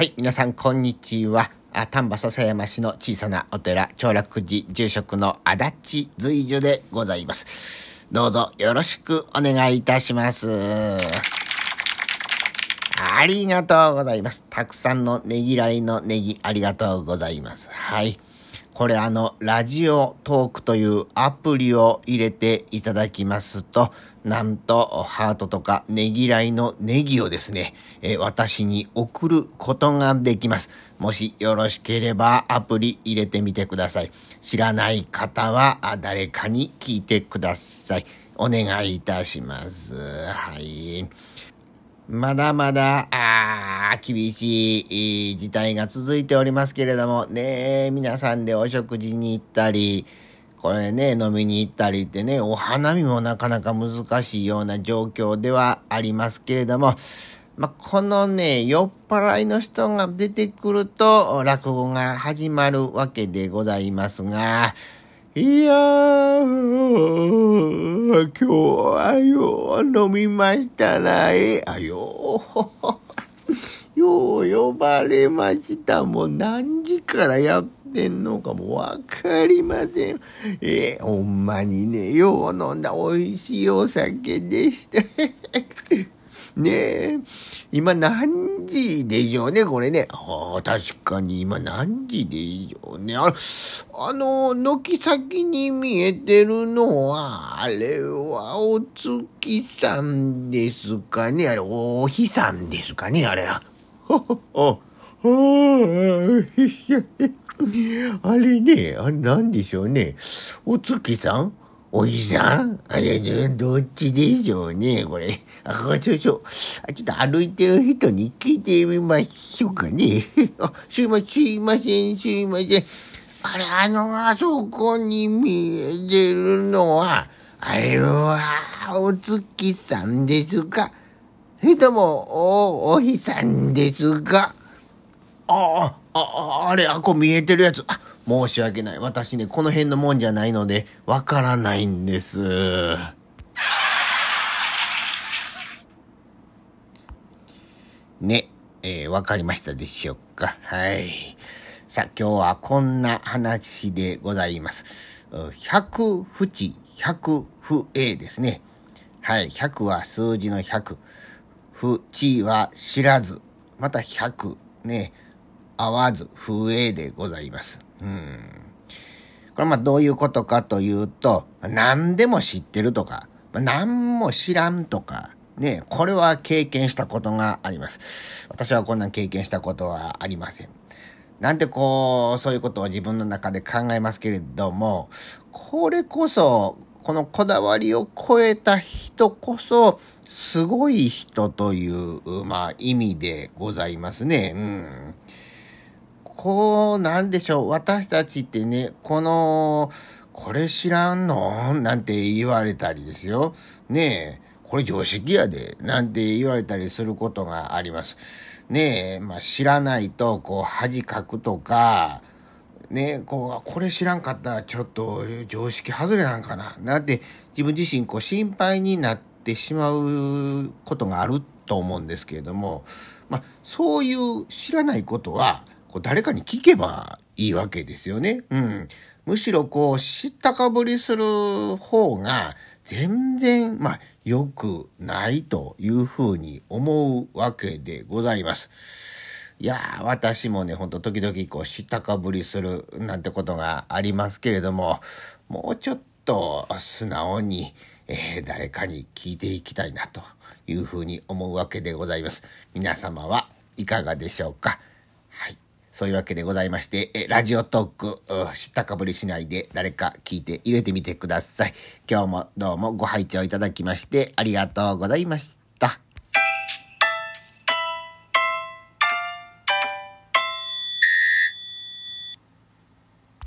はい、皆さん、こんにちは。あ丹波篠山市の小さなお寺、長楽寺住職の足立随樹でございます。どうぞよろしくお願いいたします。ありがとうございます。たくさんのねぎらいのネギありがとうございます。はい。これあの、ラジオトークというアプリを入れていただきますと、なんと、ハートとかねぎらいのネギをですね、え私に送ることができます。もしよろしければアプリ入れてみてください。知らない方は誰かに聞いてください。お願いいたします。はい。まだまだ、あ厳しい事態が続いておりますけれども、ね皆さんでお食事に行ったり、これね、飲みに行ったりってね、お花見もなかなか難しいような状況ではありますけれども、まあ、このね、酔っ払いの人が出てくると、落語が始まるわけでございますが、いやー、今日はよう、飲みましたな、え、あよ、よう呼ばれました。もう何時からやってんのかもわかりません。えほんまにね、よう飲んだ美味しいお酒でした。ねえ、今何時でしょうね、これね。ああ、確かに今何時でしょうね。ああの、軒先に見えてるのは、あれはお月さんですかね。あれ、お日さんですかね、あれ。あ、あ、あれね、あれなんでしょうね。お月さん？おじさん？あれ、どっちでしょうね、これ。あ、そうそう。ちょっと歩いてる人に聞いてみましょうかね。あ、すいません、すいません、すいません。あれ、あの、あそこに見えてるのは、あれは、お月さんですか？それとも、お、お日さんですか？ああ、あ、あれ、あ、こ見えてるやつ。あ、申し訳ない。私ね、この辺のもんじゃないので、わからないんです。ね、えー、わかりましたでしょうか？はい。さあ、今日はこんな話でございます。百不知、百不英ですね。はい。100は数字の100。不知は知らず。また100ね。合わず、不英でございます。うん。これまあどういうことかというと、何でも知ってるとか、何も知らんとか、ね、これは経験したことがあります。私はこんなん経験したことはありません。なんてこう、そういうことを自分の中で考えますけれども、これこそ、このこだわりを超えた人こそ、すごい人という、まあ意味でございますね。うん。こう、なんでしょう、私たちってね、この、これ知らんの？なんて言われたりですよ。ねえ、これ常識やで、なんて言われたりすることがあります。ねえ、まあ知らないと、こう、恥かくとか、ねこう、これ知らんかったらちょっと常識外れなんかな。なんて自分自身こう心配になってしまうことがあると思うんですけれども、まあそういう知らないことは、こう誰かに聞けばいいわけですよね。うん。むしろこう知ったかぶりする方が全然、まあ、良くないというふうに思うわけでございます。いや私もね、ほんと時々こう知ったかぶりするなんてことがありますけれども、もうちょっと素直に、えー、誰かに聞いていきたいなというふうに思うわけでございます。皆様はいかがでしょうか？そういうわけでございまして、えラジオトーク、知ったかぶりしないで誰か聞いて入れてみてください。今日もどうもご拝聴いただきましてありがとうございました。